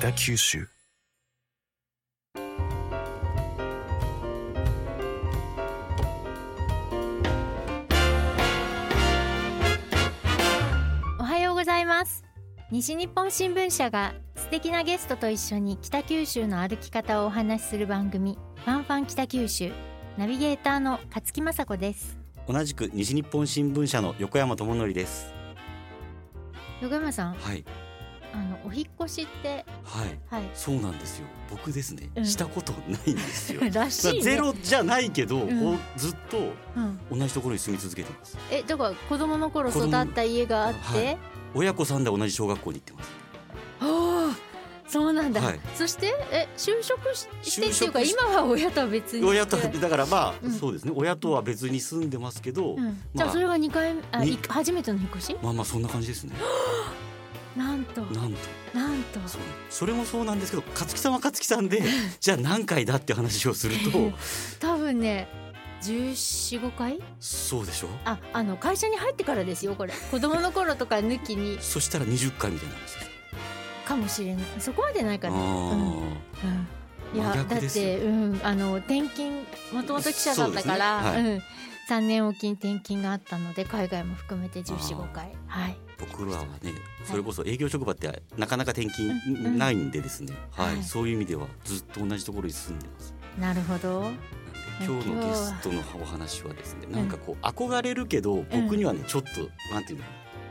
北九州。おはようございます。西日本新聞社が素敵なゲストと一緒に北九州の歩き方をお話しする番組ファンファン北九州ナビゲーターの勝木雅子です。同じく西日本新聞社の横山智則です。横山さんはい、あのお引っ越しってはい、はい。そうなんですよ。僕ですね、うん。したことないんですよ。らしい、ね、まあゼロじゃないけど、うん。ずっとうん、同じところに住み続けてます。えだから子供の頃育った家があって、はい。親子さんで同じ小学校に行ってます。ああそうなんだ、はい。そしてえ就職ししてっていうか今は親とは別に親とだからまあ、うん。そうですね。親とは別に住んでますけど、うん、じゃあそれが二回あ、初めての引っ越し？まあまあそんな感じですね。なんと。なんと。なんと。そう。それもそうなんですけど勝木さんは勝木さんで じゃあ何回だって話をすると 多分ね1415回？そうでしょ？ああの会社に入ってからですよこれ。子供の頃とか抜きに。そしたら20回みたいな話です。かもしれない。そこまでないかな、うん。あうん、いや真だって、うん、あの転勤もともと記者だったからそうですね。うん、3年おきに転勤があったので海外も含めて1415回。はいー僕らはねそれこそ営業職場ってなかなか転勤ないんでですね、はい。はい。そういう意味ではずっと同じところに住んでます。なるほど。今日のゲストのお話はですねなんかこう憧れるけど僕にはねちょっとなんていうの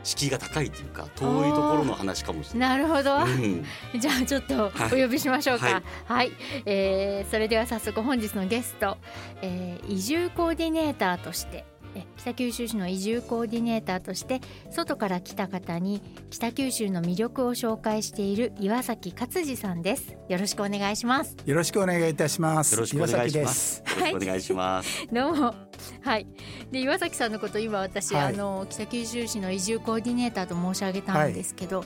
敷居が高いっていうか遠いところの話かもしれない。なるほど、うん。じゃあちょっとおはい呼びしましょうか。ははいい、えーそれでは早速本日のゲスト、えー移住コーディネーターとして。え北九州市の移住コーディネーターとして外から来た方に北九州の魅力を紹介している岩崎勝次さんです。よろしくお願いします。よろしくお願いいたします。よろしくお願いしま岩崎ですす。よろしくお願いします。どうもはい。で岩崎さんのこと今私、はい。あの北九州市の移住コーディネーターと申し上げたんですけど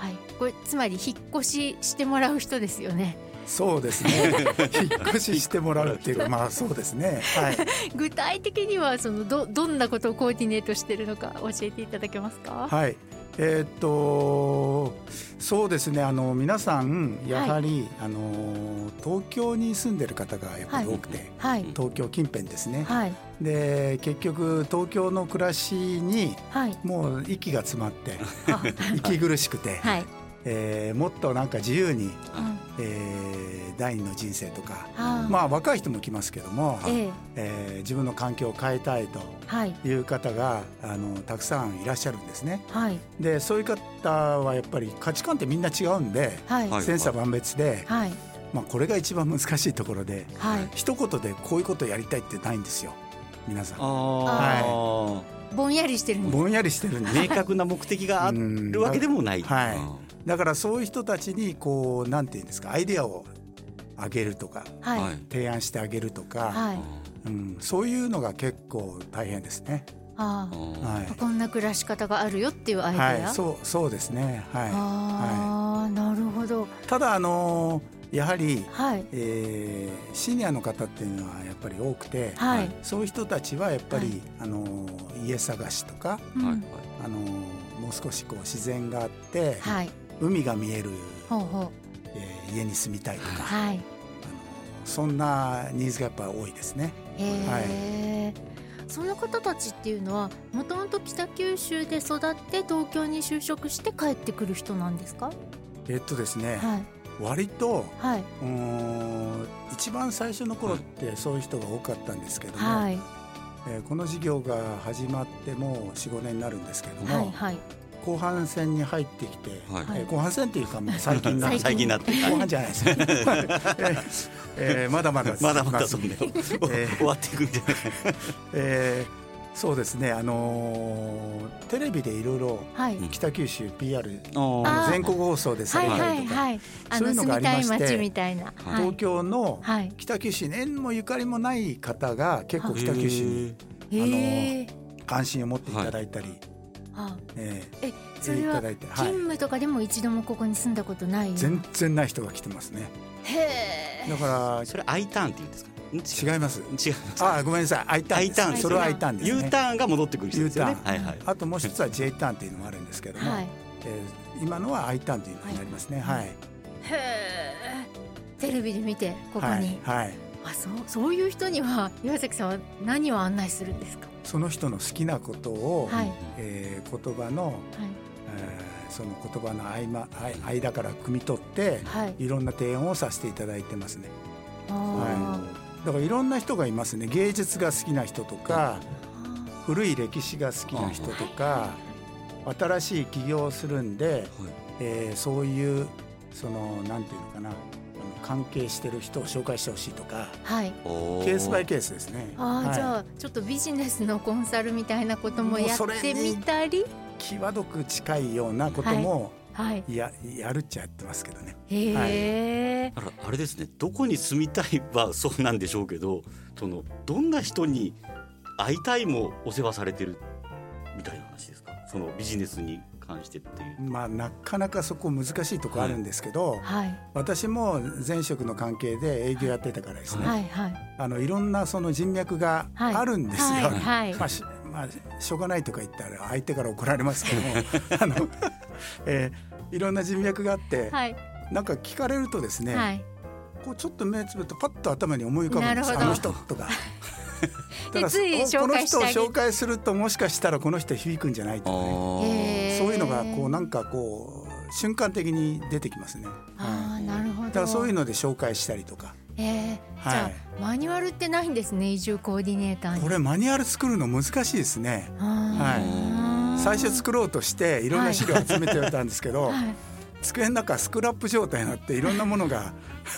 はい、これつまり引っ越ししてもらう人ですよねそうですね。引っ越ししてもらうっていうか、まあそうですね。はい。具体的にはそのどどんなことをコーディネートしてるのか教えていただけますか？はい。えーっとそうですね。あの皆さんやはり、あの東京に住んでる方がやっぱり多くて、はい東京近辺ですね。はいで結局東京の暮らしにはいもう息が詰まって あ息苦しくて、はい、えーもっとなんか自由に、うん。えー第二の人生とか。まあ若い人も来ますけども、ええ。えー自分の環境を変えたいとはい。いう方があのたくさんいらっしゃるんですね。はい。でそういう方はやっぱり価値観ってみんな違うんで、はい。はい。千差万別で、はい。まあ、これが一番難しいところではい。一言でこういうことやりたいってないんですよ。皆さん。あぼんやりしてるんです。ぼんやりしてるんで。すあ、明確な目的があうんるわけでもない。はい。あだからそういう人たちにこうなんていうんですかアイデアをあげるとかはい。はい提案してあげるとか、はい。うん、そういうのが結構大変ですね。あはい。あこんな暮らし方があるよっていうアイデア？はい、そうそうですね。はい。ああなるほど。ただあのーやはり、はい。えーシニアの方っていうのはやっぱり多くて、はい、そういう人たちはやっぱり、はい。あのー家探しとか、はい。あのーもう少しこう自然があって、はい海が見える、えー家に住みたいとか、はい。あのーそんなニーズがやっぱ多いですね。へえ、その方たちっていうのはもともと北九州で育って東京に就職して帰ってくる人なんですか？えっとですね、はい。割とはい。うーん一番最初の頃ってそういう人が多かったんですけども、はい。えーこの事業が始まってもう45年になるんですけども、はいはい後半戦に入ってきて、はい。後半戦っていうかもう最近な最近最近になって 後半じゃないですね、えーえーまだまだまだまだそんなえー終わっていくんじゃないえーそうですね。あのーテレビでいろい。ろ北九州 PR あー。あー。全国放送でさはいれたりとか、はいはいあそういうのがありまして街みたいな。はい。東京のはい。北九州に縁もゆかりもない方が結構北九州にへえ関心を持っていただいたり、あええーそれは勤務とかでも一度もここに住んだことない？全然ない人が来てますね。へえ。だかそれ I ターンって言うんですか？違います。違います。あごめんなさい。I ターンそれは I ターンです U ねターンが戻ってくる人ですよね。U タはいはい。あともう一つは J ターンっていうのもあるんですけども、はい。えー今のは I ターンというのになりますね。はい、へえ。テレビで見てここに、はい、はい、あそうそういう人には岩崎さんは何を案内するんですか？その人の好きなことを、はい。えー言葉の、はい。えーその言葉の合間あい間から汲み取ってはい。いろんな提案をさせていただいてますね。あだからいろんな人がいますね。芸術が好きな人とか古い歴史が好きな人とか新しい起業をするんで、えーそういうそのなんていうのかな関係してる人を紹介してほしいとかーはい。おケースバイケースですね。あー、はい。じゃあちょっとビジネスのコンサルみたいなこともやってみたり？際どく近いようなことも、はい。ややるっちゃやってますけどね。へえ、だからあれですねどこに住みたいはそうなんでしょうけどそのどんな人に会いたいもお世話されてるみたいな話ですか？そのビジネスに関してっていう。まあなかなかそこ難しいとこあるんですけど、はい。私も前職の関係で営業やってたからですね、はいはい。あのいろんなその人脈がはい。あるんですよ。はいはい。まあしまあ、しょうがないとか言ったら相手から怒られますけども。あの、えーいろんな人脈があって、はい。なんか聞かれるとですね、はい。こうちょっと目つぶってパッと頭に思い浮かぶんです。あの人とか。でついお紹介してあげこの人を紹介するともしかしたらこの人響くんじゃないとかねがこうなんかこう瞬間的に出てきますね。ああなるほど。だからそういうので紹介したりとか。えーはいじゃあマニュアルってないんですね移住コーディネーターに。これマニュアル作るの難しいですね。はい。最初作ろうとしていろんな資料集めてたんですけど、はい。机の中スクラップ状態になっていろんなものが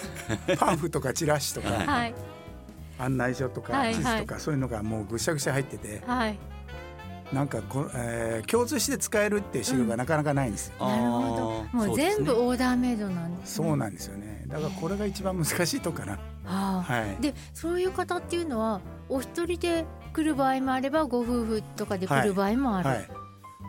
パンフとかチラシとかはい。案内所とかはい地図とかそういうのがもうぐしゃぐしゃ入っててはいなんかこ、えー共通して使えるっていう資料がなかなかないんですよ。なるほど。もう全部オーダーメイドなんですね。そうなんですよね。だからこれが一番難しいとこかな。あー。はい。でそういう方っていうのはお一人で来る場合もあればご夫婦とかで来る場合もある、はい。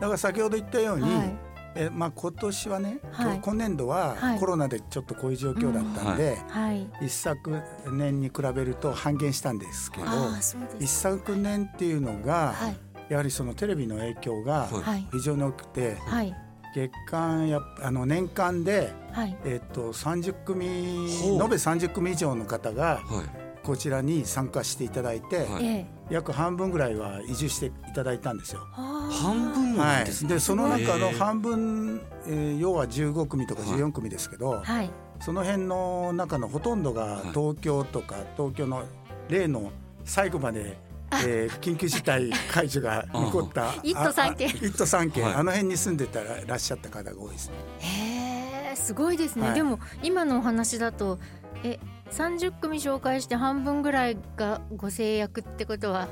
だから先ほど言ったように、はい。えまあ今年はね、はい。今年度ははい。コロナでちょっとこういう状況だったんで、はい。一昨年に比べると半減したんですけど、ああそうで一す昨年っていうのが、はいやはりそのテレビの影響がはい。はい非常に大きくて、はい。月間やあの年間ではい。えっと30組延べ30組以上の方がはい。こちらに参加していただいて、はい。ええ。約半分ぐらいは移住していただいたんですよ。半分なはいんです、ね。でその中の半分、えー要は15組とかはい。14組ですけど、はい。その辺の中のほとんどがはい。東京とか東京の例の最後まで、えー緊急事態解除が残った一都三県。一都三県、はい。あの辺に住んでたらいらっしゃった方が多いですね。へえすごいですね、はい。でも今のお話だとえ30組紹介して半分ぐらいがご制約ってことは、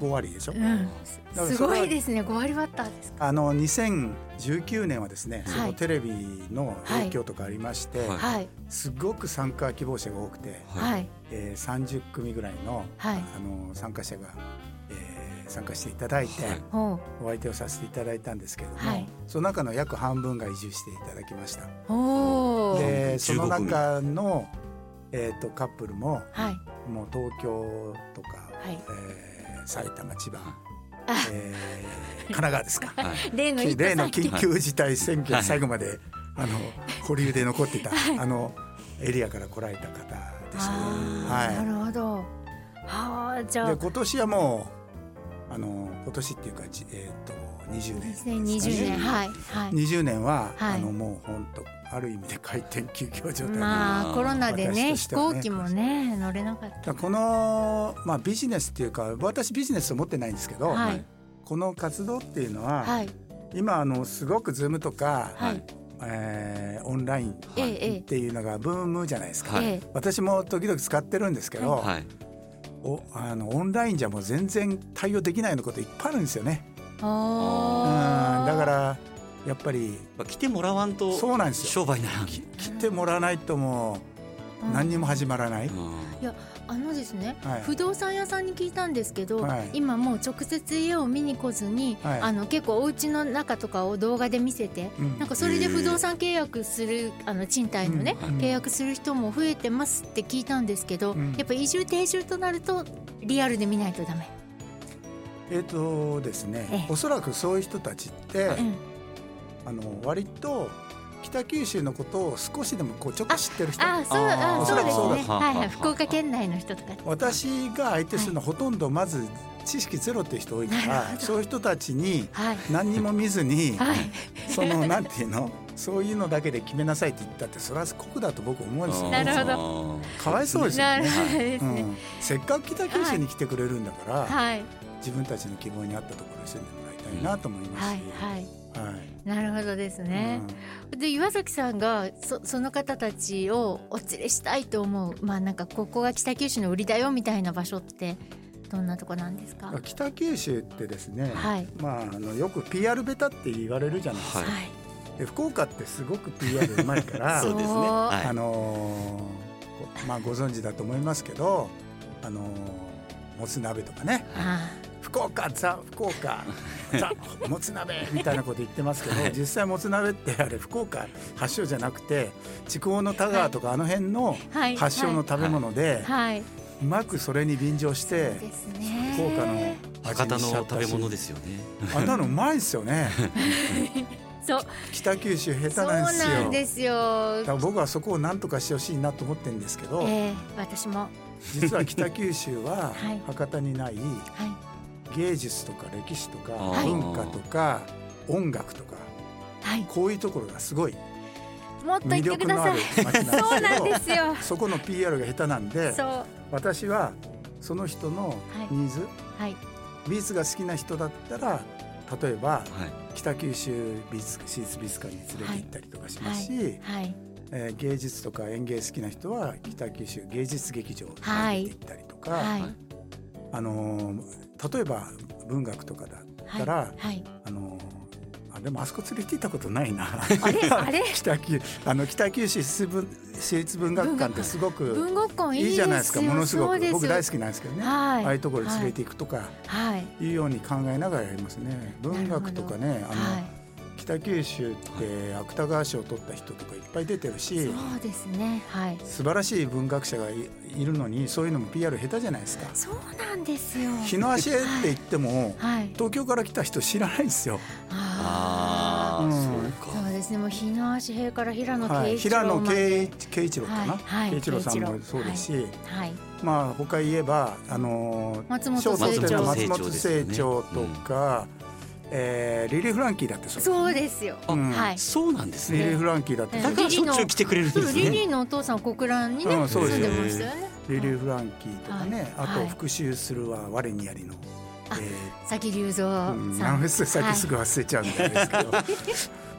5割でしょ、うん、らすごいですね。5割バッターですか。あの2019年はですね、はい。そのテレビの影響とかありまして、はい。はい。すごく参加希望者が多くて、はい。えー、30組ぐらいのはい。あの参加者が、えー参加していただいて、はい。ほお相手をさせていただいたんですけれども、はい。その中の約半分が移住していただきました。でその15組中の、えー、とカップルもはい。もう東京とか、はい。えー埼玉千葉、あえー神奈川ですか？はい。例の緊急事態宣言はい。最後まで、あの保留で残ってた、あのエリアから来られた方でした。ね。あーなはるほど。はあじい、ゃあ。で今年はもうあの今年っていうか、じえー、と20年。ですかね2020年はいはい。20年は、はい。あのもう本当ある意味で回転休業状態に、まあコロナでねね行機もね乗れなかった。だからこの、まあ、ビジネスっていうか私ビジネスと持ってないんですけど、はい。この活動っていうのは、はい。今あのすごくズームとか、はい。えーオンラインっていうのがブームじゃないですか、はい。ええ私も時々使ってるんですけど、はい。おあのオンラインじゃもう全然対応できないようなこといっぱいあるんですよね。うんだからやっぱりまあ来てもらわんとそうなんですよ。商売にならん。来てもらわないともう何にも始まらない。うん。あのですね、はい。不動産屋さんに聞いたんですけど、はい。今もう直接家を見に来ずに、はい。あの結構お家の中とかを動画で見せて、うん。なんかそれで不動産契約するあの賃貸のね、うん。うん。契約する人も増えてますって聞いたんですけど、うん。やっぱ移住定住となるとリアルで見ないとダメ。えっ、とですね、ええ。おそらくそういう人たちって、うんあの割と北九州のことを少しでもこうちょっと知ってる人。あそうああそうですね。はいはい。福岡県内の人とか。私が相手するのはほとんどまず知識ゼロっていう人多いからほど。そういう人たちにはい。何にも見ずにはい。そのなんていうの？そういうのだけで決めなさいって言ったってそれは酷だと僕思うんですよ。なるほど。どかわいそうですよね。なるほどですね。うん、せっかく北九州に来てくれるんだから、はい。自分たちの希望に合ったところに住んでもらいたいなと思いますし、はいはい。はいなるほどですね、で岩崎さんがそその方たちをお連れしたいと思うまあなんかここが北九州の売りだよみたいな場所ってどんなとこなんですか？うん北九州ってですね、はい。まあ、あのよく PR ベタって言われるじゃないですか、はい。で福岡ってすごく PR うまいから そうですね。はい。あのーまあ、ご存知だと思いますけど、あのーもつ鍋とかね。あ福岡ザ福岡 ザもつ鍋みたいなこと言ってますけど、はい。実際もつ鍋ってあれ福岡発祥じゃなくて筑後の田川とかあの辺の発祥の食べ物で、はい、うまくそれに便乗してね。福岡の博多の食べ物ですよね。あんなのうまいですよね。そう。北九州下手なんですよ。僕はそこを何とかしてほしいなと思ってるんですけど、ええ私も。実は北九州は はい。博多にないはい芸術とか歴史とかはい文化とか音楽とかはい。こういうところがすごいもっと言魅ってください。力のある街そうなんでですすよ。そこの PR が下手なんで私はその人のニーズ、はい。美術が好きな人だったら例えばはい。北九州美術私立美術館に連れて行ったりとかしますし、はい。えー芸術とか演芸好きな人は北九州芸術劇場にはい連れて行ったりとか、はい。あのー例えば文学とかだったら、はいあのーあでもあそこ連れて行ったことないな。あれ？あれ？北九あの北九州市文市立文学館ってすごく文学館いいじゃないですかものすごく。僕大好きなんですけどね、はい。ああいうところに連れて行くとかはい。い。うように考えながらやりますね。文学とかねあの、はい北九州って芥川賞を取った人とかいっぱい出てるしそうですねはい。素晴らしい文学者がいいるのにそういうのも PR 下手じゃないですか。そうなんですよ。日の足へって言ってもはい。東京から来た人知らないんですよ、ああ、うん。そうか。そうですねもう日の足平から平野はい、啓一平野郎まで。啓啓一郎かな、はいはい啓一郎さんもそうですし、はいまあ他言えばあのー松本清張。松本清張とか、えーリリー・フランキーだってそうそうですよ。うん。はい。そうなんですリリー・ねフランキーだって。だからしょっちゅう来てくれるんですね。リリーのお父さん小倉にねうんそうです。住んでましたよね。リリー・フランキーとかね、はい。あとはい。復讐するは我にやりの、あえ崎隆三ーうん、何さんフェス先すぐ忘れちゃうみたいですけど、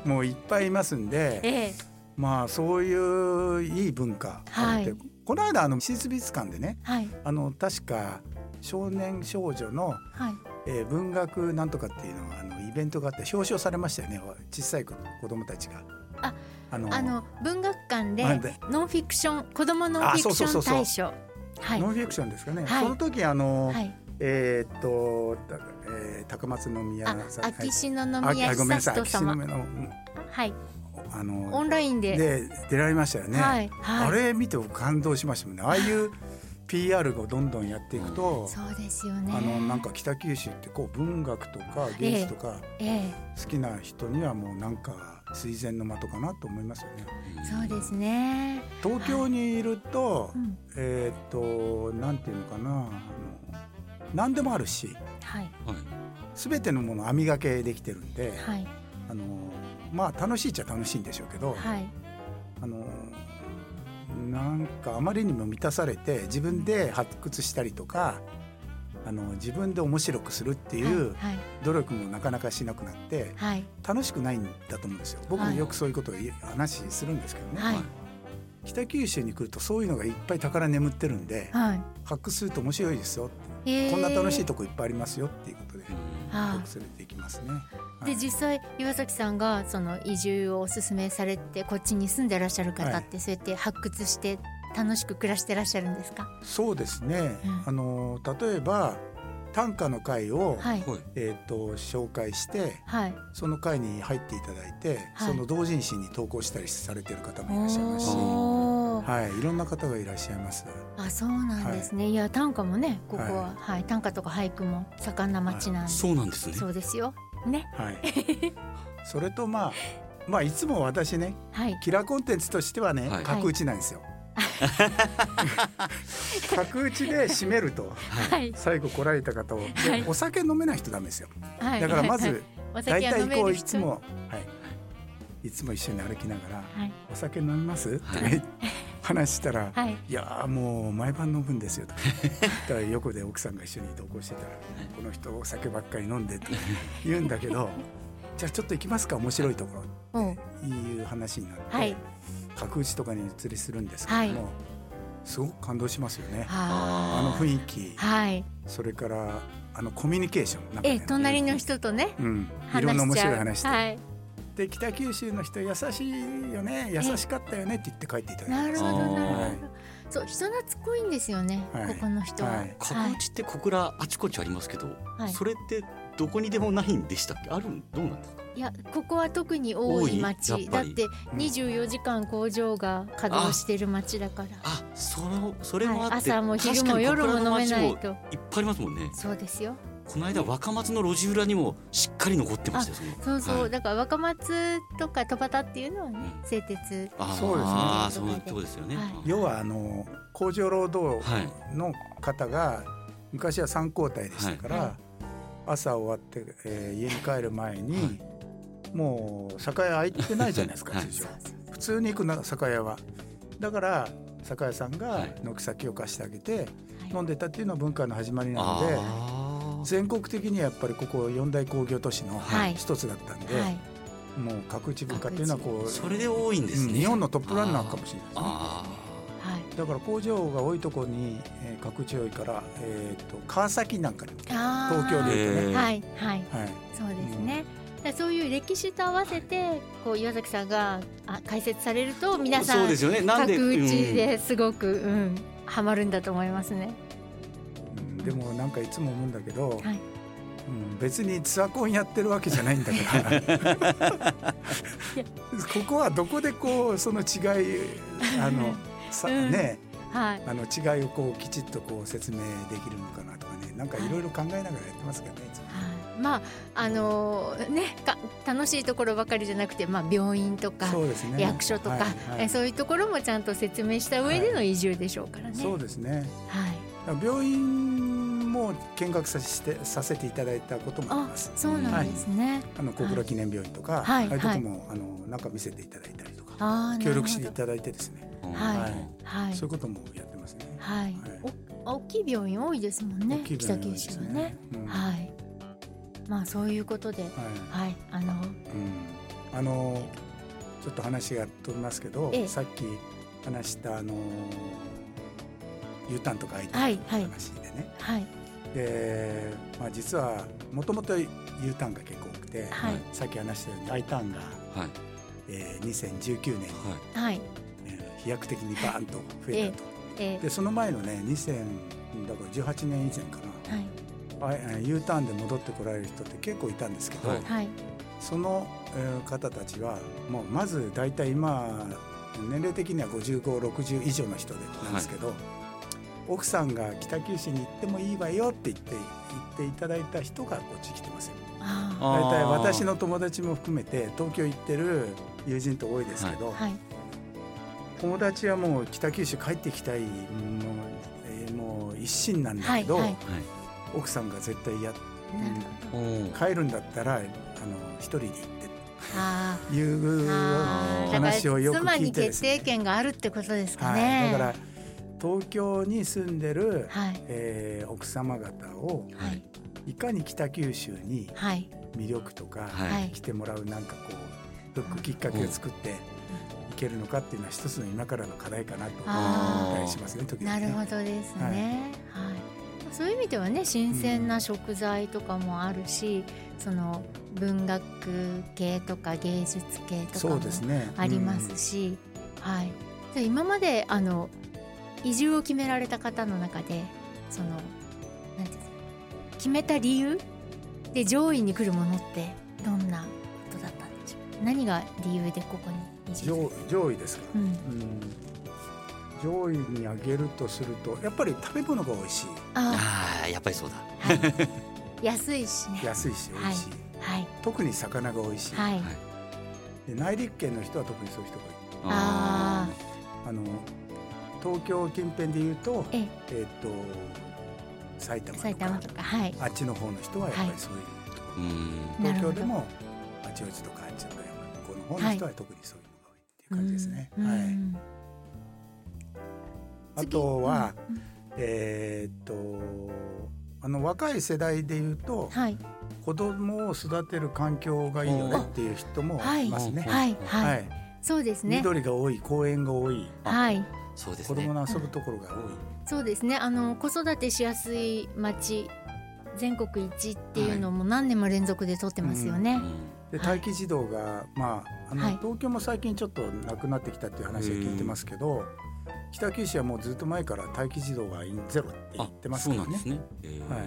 もういっぱいいますんでええ。まあそういういい文化。あって、はい。この間あの私立美術館でねはい。あの確か少年少女の、はいえー文学なんとかっていうのがあのイベントがあって表彰されましたよね小さい子子供たちが。ああのあの文学館でノンフィクション子供ノンフィクション大賞。はい。ノンフィクションですかね、はい。その時あの、はい。えーっと、たえー高松宮あさん秋篠あ宮あごめんなさい秋篠宮はい。あのオンラインで。で出られましたよね、はい。はい。あれ見て僕感動しましたもんね。ああいう PR をどんどんやっていくと、そうですよね。あのなんか北九州ってこう文学とか芸術とかええ。好きな人にはもうなんか垂涎の的かなと思いますよね。そうですね。東京にいると、うん。えーっとなんていうのかなあの何でもあるしはい。はい全てのもの網掛けできてるんで、はい。あのまあ楽しいっちゃ楽しいんでしょうけど、はい。あのなんかあまりにも満たされて自分で発掘したりとかあの自分で面白くするっていうはい努力もなかなかしなくなってはい。楽しくないんだと思うんですよ。僕もよくそういうことを話するんですけどね、はい。北九州に来るとそういうのがいっぱい宝眠ってるんではい。発掘すると面白いですよ、ええこんな楽しいとこいっぱいありますよっていうことで連れて行きますね。いで実際岩崎さんがその移住をお勧めされてこっちに住んでらっしゃる方ってそうやって発掘して楽しく暮らしてらっしゃるんですか？そうですね、うん。あの例えば短歌の会を、はい。はい。えー、と紹介してはい。その会に入っていただいて、はい。その同人誌に投稿したりされてる方もいらっしゃいますし、はい、いろんな方がいらっしゃいます。あそうなんですね、い、や短歌もねここは、はい。短歌とか俳句も盛んな町なんで、そうなんですね。そうですよ。ね。はい、それとまあまあいつも私ねはい。キラーコンテンツとしてはね、はい。角打ちなんですよ。角打ちで締めるとはい。最後来られた方を、ではい。お酒飲めない人ダメですよ。はい。だからまず お大体こういつもはい。いつも一緒に歩きながらはい「お酒飲みます?」とかはい言って話したらはい。いやーもう毎晩飲むんですよと。だから横で奥さんが一緒に同行してたら「この人お酒ばっかり飲んで」と言うんだけど「じゃあちょっと行きますか面白いところ」うん。っていう話になって、はい。角打ちとかに移りするんですけども、はい。すごく感動しますよね。はあの雰囲気。あはい。それからあのコミュニケーションねえ隣の人とねうん、い話ろんな面白い話で,、はいで北九州の人優しいよね。優しかったよねって言って帰っていただきます。なるほどなるほど。はい。そう人懐っこいんですよねはい。ここの人は。はい。角打ちって小倉あちこちありますけど、はい。それってどこにでもないんでしたっけ？あるんどうなんですか？いやここは特に多い町。だって24時間工場が稼働してる町だから。あそのそれもあはい。って、朝も昼も夜も飲めない街といっぱいありますもんね。そうですよこの間若松の路地裏にもしっかり残ってましたよそうそう、はい。だから若松とか戸端っていうのはねうん。製鉄あーそうですね。そういうとこですよね、はい。要はあの工場労働はいの方が昔は3交代でしたから、はい。朝終わって、えー家に帰る前に、もう酒屋開いてないじゃないですか、はい。通常。普通に行くな酒屋は。だから酒屋さんがはい。軒先を貸してあげて、はい。飲んでたっていうのは文化の始まりなので全国的にはやっぱりここ四大工業都市のはい。一つだったんで、はい。もう角打ち文化っていうのはこう、それで多いんですね、うん日本のトップランナーかもしれないですね。あはい。だから工場が多いところに、えー、角打ち多いから、えー、と川崎なんかにも、あー。東京でいうとね。はいはい。はい、そうですね、だからそういう歴史と合わせてこう岩崎さんがあ解説されると皆さそうんですよね。なんで角打ちうんですごく、うん、ハマるんだと思いますね。うんでもなんかいつも思うんだけど、はい。うん、別にツアコンやってるわけじゃないんだから。ここはどこでこうその違いあのさ、うん。ねはい。あの違いをこうきちっとこう説明できるのかなとかねなんかいろいろ考えながらやってますけどねはい、まああのーねか楽しいところばかりじゃなくて、まあ、病院とかね。役所とか、はいはい。えそういうところもちゃんと説明した上での移住でしょうからね。そうですね。はい、病院も見学させてさせてい。ただいたこともありあますそうなんですね。あの小倉記念病院とか、はいああいうとこも、あの中見せていただいたりとか協力していただいてですね、うんはい。はい。そういうこともやってますね。はい、大きい病院多いですもんね大きい北病院九州はね。うん。はい。まあそういうことで、はい。はい、あのうん。あのちょっと話が飛びますけど、ええ。さっき話したあの U ターンとか I いーンの話でね、はいで、まあ、実はもともと U ターンが結構多くて、はい。さっき話したように I ターンが、はい。えー、2019年に、はい。はい。えー飛躍的にバーンと増えたと。えでその前のね2000だから18年以前かー、はい。U ターンで戻ってこられる人って結構いたんですけど、はい。はい。その、えー方たちはもうまず大体今年齢的には5560以上の人でなんですけど、奥さんが北九州に行ってもいいわよって言って言っていただいた人がこっち来てますよ。大体ー私の友達も含めて東京行ってる友人と多いですけど、ーはい。友達はもう北九州帰ってきたいもう,、えーもう一心なんだけど、はいはい。はい奥さんが絶対や、なるほどおー帰るんだったらあの一人で行っていう話をよく聞いてですね。決定権があるってことですかはい、ね。だから東京に住んでる、はい。えー奥様方をはい。いかに北九州にはい。魅力とか、はい。はい来てもらうなんかこうフックきっかけを作っていけるのかっていうのは一つの今からの課題かなと思っしますね時々ね。なるほどですね。はい。そういう意味ではね新鮮な食材とかもあるし、その文学系とか芸術系とかそもありますし、はい。で今まであの移住を決められた方の中でそのなんていうんですか決めた理由で上位に来るものってどんなことだったんでしょう？何が理由でここに移住うん上上位ですか、うん。うん。上位に挙げるとするとやっぱり食べ物が美味しい。ああーやっぱりそうだ。はい、安いしね。安いし美味しい、はい。特に魚が美味しい、はい、はい。で内陸圏の人は特にそういう人がい。るああの東京近辺でいうと,、ええ。えー、と埼玉とか埼玉とかはい。あっちの方の人はやっぱりそういう、うんなるほど。東京でも八王子とか八王子の山の方の人は特にそういうのが多いっていう感じですね。うん。はい、うん。あとは、うん。えーっとあの若い世代でいうとはい。子供を育てる環境がいいよねっていう人もいますね。はい。はい、はい。そうですね。緑が多い公園が多い。はいそうですね。子供の遊ぶところが多い。そうですね。あの子育てしやすい町全国一っていうのも何年も連続で取ってますよね、うんではい。待機児童が、まああの、はい。東京も最近ちょっとなくなってきたっていう話は聞いてますけど北九州はもうずっと前から待機児童がゼロって言ってますからね。そうなんです。ね。えーはい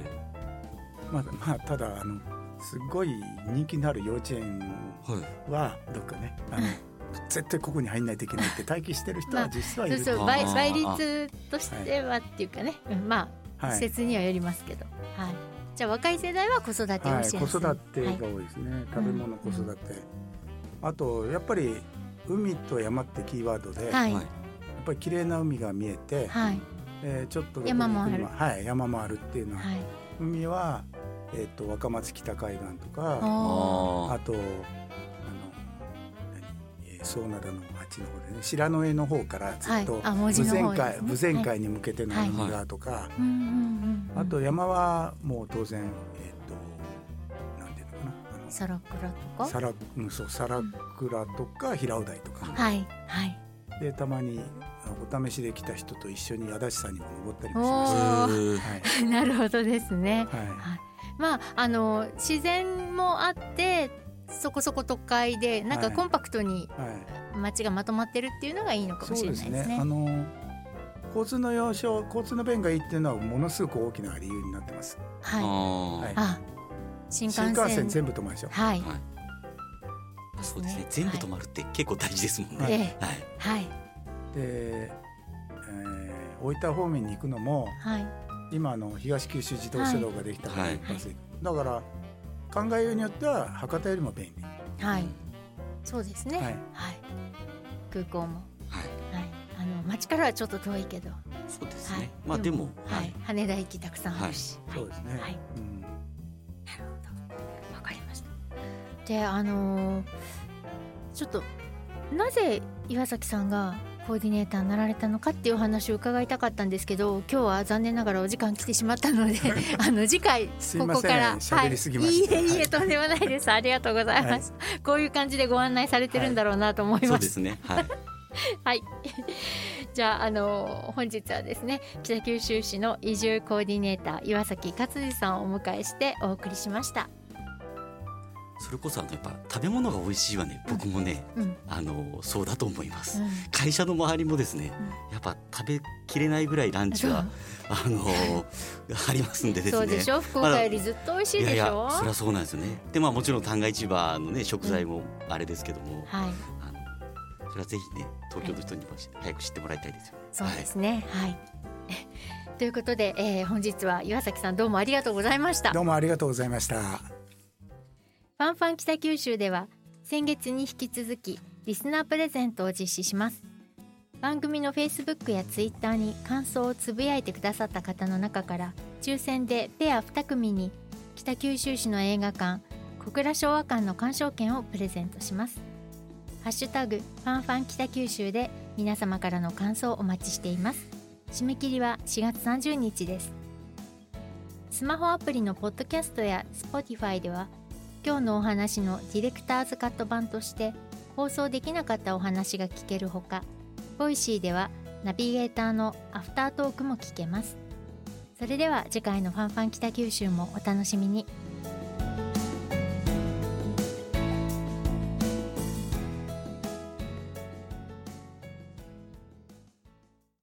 まあ、まあただあのすごい人気のある幼稚園はい。はどっかねあの 絶対ここに入んないといけないって待機してる人は実際いる。そうそうあー。倍倍率としてはっていうかね、うんまあ、はい。施設にはよりますけど、はい、じゃあ若い世代は子育てをしやはい、すい、子育てが多いですね、食べ物子育て、あとやっぱり海と山ってキーワードで、はい。やっぱり綺麗な海が見えて、はい。えーちょっと山もある。ははい、山もあるっていうのは、はい。海は、えー、と若松北海岸とかあああとー総灘のあっちの方でね白野江の方からずっとはい。あ文字武の方前海武前海に向けての海がとか、あと山はもう当然えっ、となんていうのかな。あのサラクラとか？サラうんそうサラクラとか平尾台とか、はい。はい。でたまにあお試しで来た人と一緒に足立山にも登ったりもしおましー。た。はい。なるほどですね。はい。はい。まああの自然もあってそこそこ都会でなんかはいコンパクトにはい街がまとまってるっていうのがいいのかもしれそうですね。ないですね。あの交通の要衝、交通の便がいいっていうのはものすごく大きな理由になってます。あ。はい。はいあ、新幹線新幹線全部止まるでしょ。はい、はい。そうですねね。全部止まるって結構大事ですもんね。はいえはい。はいで、えー大分方面に行くのもはい今あの東九州自動車道ができたからはい一発でだから考えようによっては博多よりも便利。はい、そうですね。ははいい、空港もはい。はい、あの街からはちょっと遠いけど、そうですはいね。。まあでも、はい、羽田駅たくさんあるし、そうですね。はいうんなるほど。わかりました。で、あのーちょっとなぜ岩崎さんがコーディネーターになられたのかっていうお話を伺いたかったんですけど今日は残念ながらお時間来てしまったので あの次回ここから喋りすぎました。はい、いいえいい。えとんでもないです。ありがとうございます、こういう感じでご案内されてるんだろうなと思います、そうですね。はい。はい。じゃあ、あの本日はですね、北九州市の移住コーディネーター岩崎勝次さんをお迎えしてお送りしました。それこそあのやっぱ食べ物が美味しいはね、僕もね、うん、あのそうだと思います。うん。会社の周りもですね、やっぱ食べきれないぐらいランチがあの ありますんでですね。そうでしょ？福岡よりずっと美味しいでしょ、いやいやそりゃそうなんですよね。でまあもちろん旦過市場のね食材もあれですけども、はい。あのそれはぜひね東京の人にも早く知ってもらいたいですよね。そうですね。はい、ということで、えー本日は岩崎さんどうもありがとうございました。どうもありがとうございました。ファンファン北九州では先月に引き続きリスナープレゼントを実施します。番組の Facebook や Twitter に感想をつぶやいてくださった方の中から抽選でペア2組に北九州市の映画館小倉昭和館の鑑賞券をプレゼントします。ハッシュタグファンファン北九州で皆様からの感想をお待ちしています。締め切りは4月30日です。スマホアプリのポッドキャストや Spotify では今日のお話のディレクターズカット版として放送できなかったお話が聞けるほか voicy ではナビゲーターのアフタートークも聞けます。それでは次回のファンファン北九州もお楽しみに。